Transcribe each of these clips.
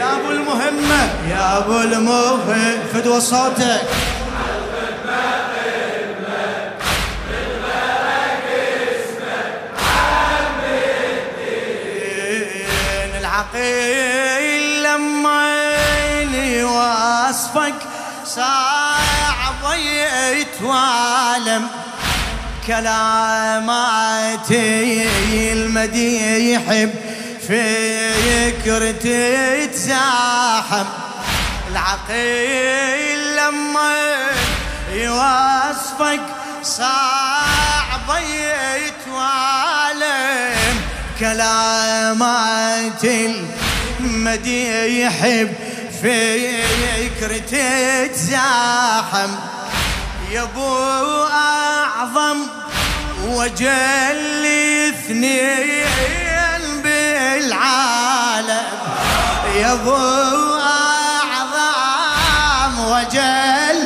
أبو المهمة فدوى صوتك. العقيل لما وصفك صعب يتوالم كلاماتي المديح فكر تتزاحم. العقيل لما يوصفك صعب يتوالم كلامات المديح فكر تتزاحم. يا أبو أعظم وجل اثنين بالعالم. يا أبو أعظم وجل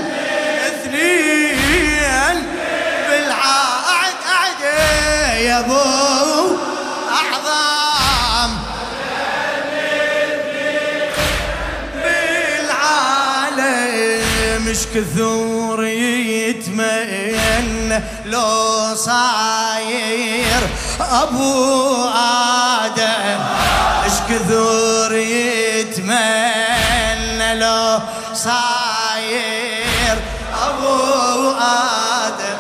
اثنين بالعالم. يا أبو أعظم. بالعالم مش كثور يتمنى لو صاير أبو آدم. اش كثور يتمنى لو صاير أبو آدم.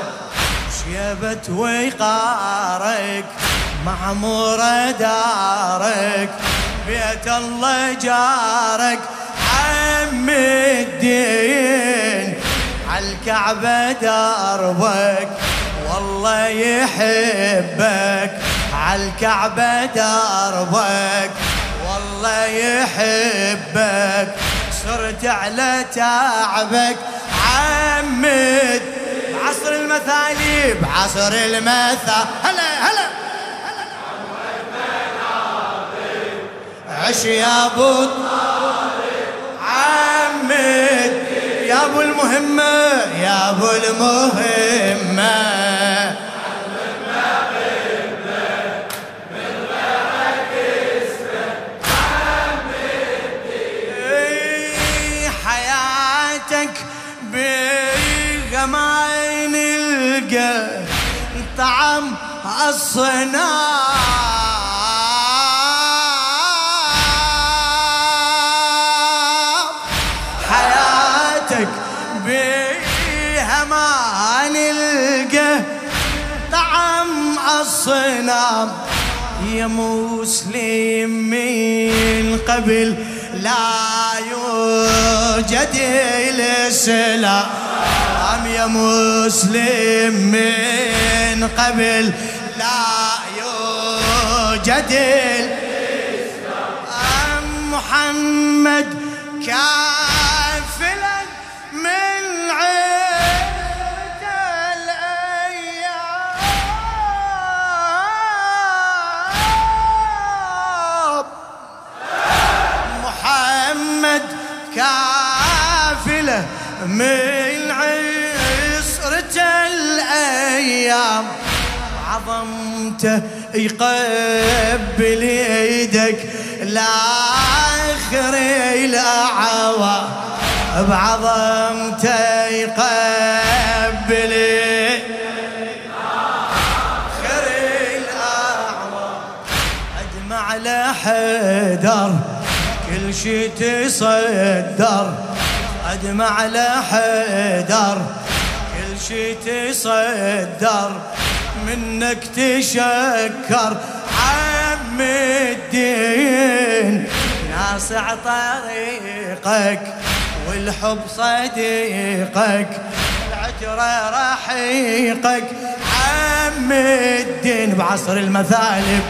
شيبت ويقارك معمور دارك بيت الله جارك عم الدين. عالكعبة دربك والله يحبك. عالكعبة دربك والله يحبك. صرت على تعبك. عمد عصر المثاليب عصر المثا. هلا هلا. عش يا ابو عمد. أبو المهمة يا أبو المهمة. إي حياتك بغماين القى طعم الصنام طعم الصنام يا مسلم من قبل لا يوجد الإسلام. يا مسلم من قبل لا يوجد الإسلام. محمد كافلا كافلة من عسرة الأيام. عظمته يقبل يدك لآخر الاعوام بعظمته يقبل ادمع لحدر كل شي تصدر أدمع لحدر كل شي تصدر منك تشكر. عم الدين ناصع طريقك والحب صديقك العجرة رحيقك. عم الدين بعصر المثالب.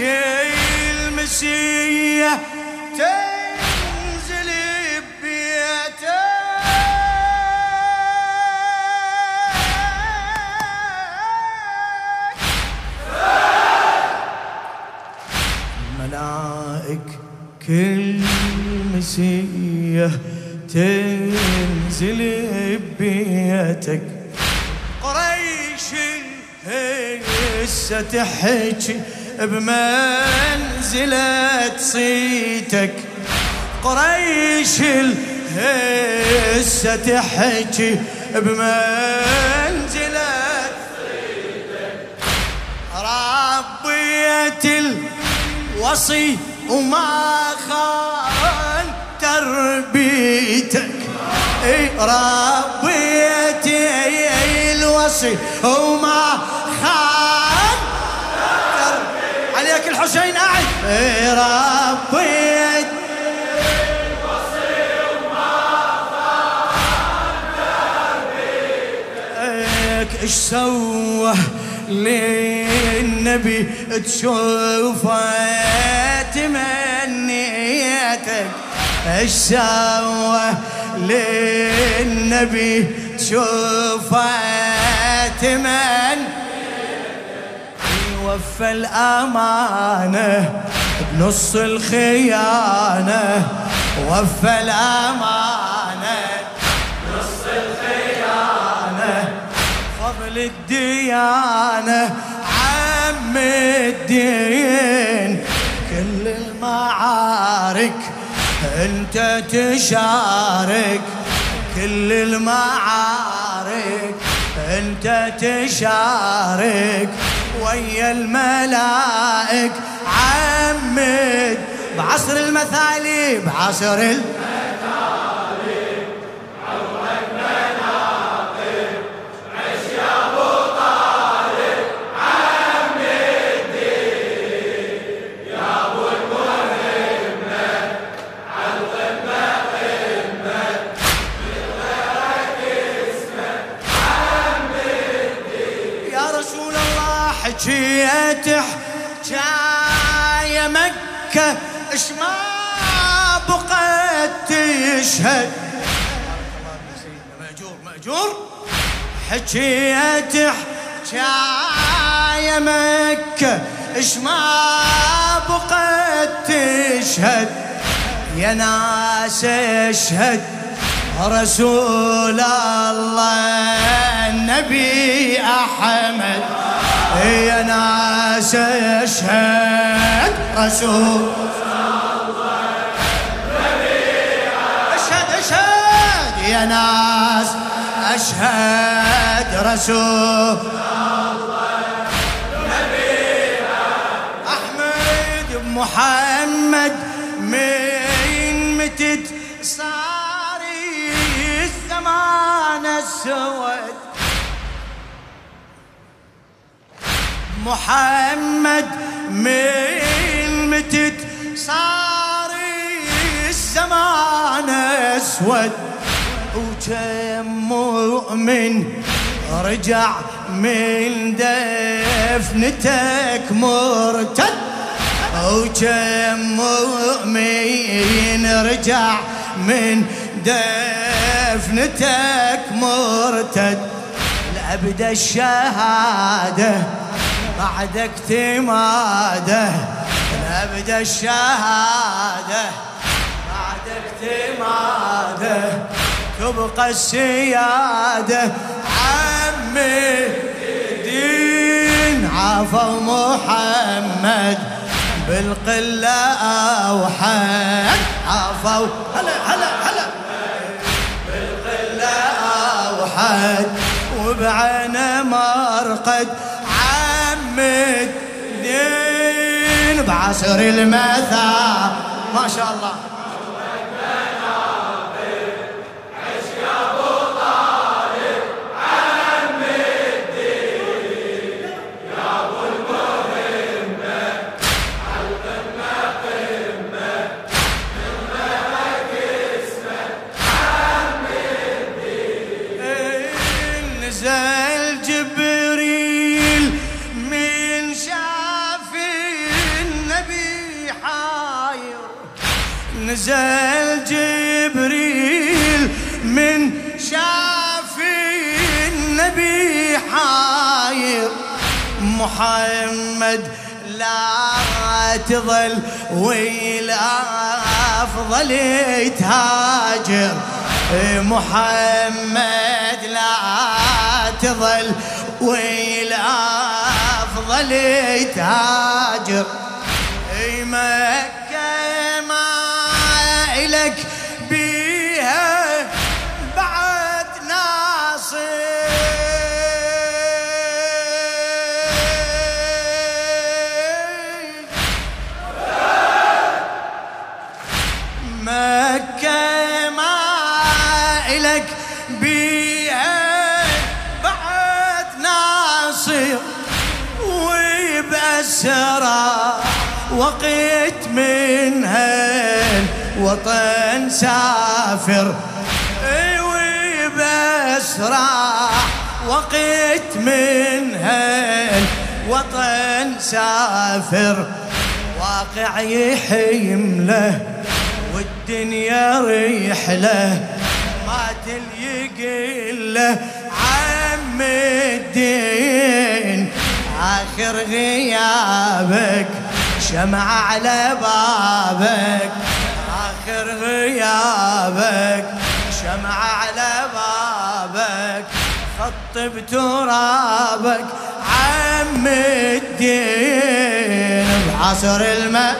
كل مسية تنزل ببيته ملائك كل مسية تنزل ببيتك قريش هسه تحكي بمنزلة صيتك. قريش هسه تحكي بمنزلة صيتك. ربيت الوصي وما خان تربيتك. إي ربيتي الوصي وما خان اعد اي ربيت إيش سوى للنبي تشوفه تمنيتك؟ إيش سوى للنبي تشوفه تمن وفى الأمانة بنص الخيانة. وفى الأمانة بنص الخيانة. فضل الديانة عم الدين. كل المعارك أنت تشارك. كل المعارك أنت تشارك. ويا الملائك عمد بعصر المثالي بعصر ال... تشهد مأجور مأجور. حكيت حكاية مكة اش ما بقت تشهد. يا ناس اشهد رسول الله النبي أحمد. يا ناس اشهد رسول ناس أشهد رسول أحمد محمد من متت صار الزمان السود. محمد من متت صار الزمان اسود وكم مؤمن رجع من دفنتك مرتد. وكم مؤمن رجع من دفنتك مرتد. لأبد الشهادة بعدك تماده لأبد الشهادة بعدك تماده تبقى السيادة عمي دين عفو محمد بالقلة أوحد عفو. هلا هلا هلا. بالقلة أوحد وبعين مرقد عمد دين بعصر المثا. ما شاء الله. نزل جبريل من شاف النبي حاير. محمد لا تظل ويلا أفضل تهاجر. محمد لا تظل ويلا أفضل تهاجر. مكة ما إلك بيها بعد ناصر. مكة ما إلك بيها بعد ناصر. وبأسرار وقت من وطن سافر. ايوي بس راح وقت من وطن سافر. واقع يحيمله والدنيا ريحله ما تليق له عم الدين. آخر غيابك شمعة على بابك. آخر غيابك شمعة على بابك خط بترابك عم الدين بعصر الماء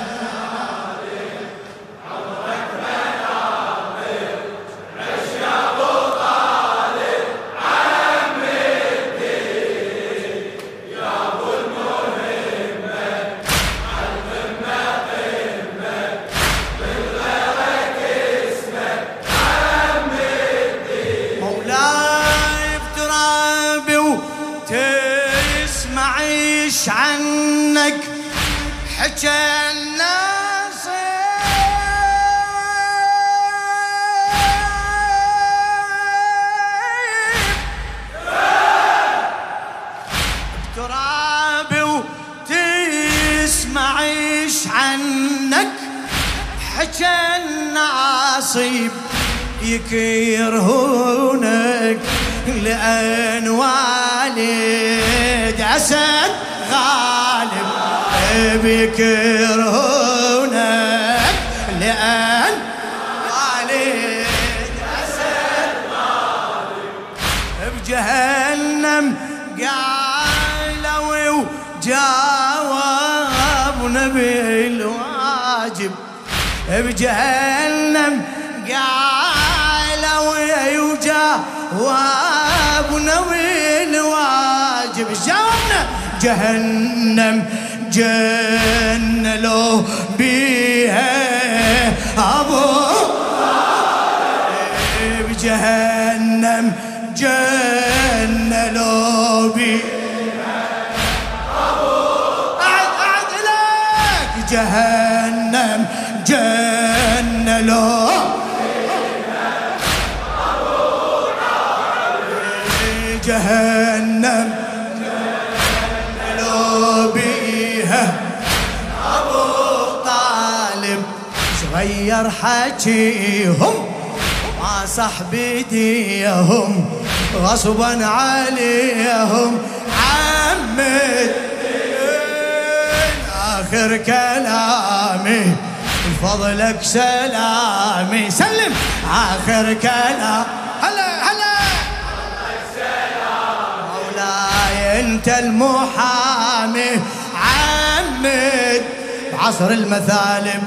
نصيب يكرهونك لأن والد أسد غالب. بيكرهونك لأن والد أسد غالب. بجهنم بجهنم قالوا يوجا وابنوي الواجب جاوبنا جهنم جن لو بيها أبو بجهنم جن لو بيها جهنم صغير حكيهم ما صح بديهم غصبا عليهم. عمد آخر كلامي فضلك سلامي. سلم آخر كلام. هلا أنت المحامي. عمد عصر المثالب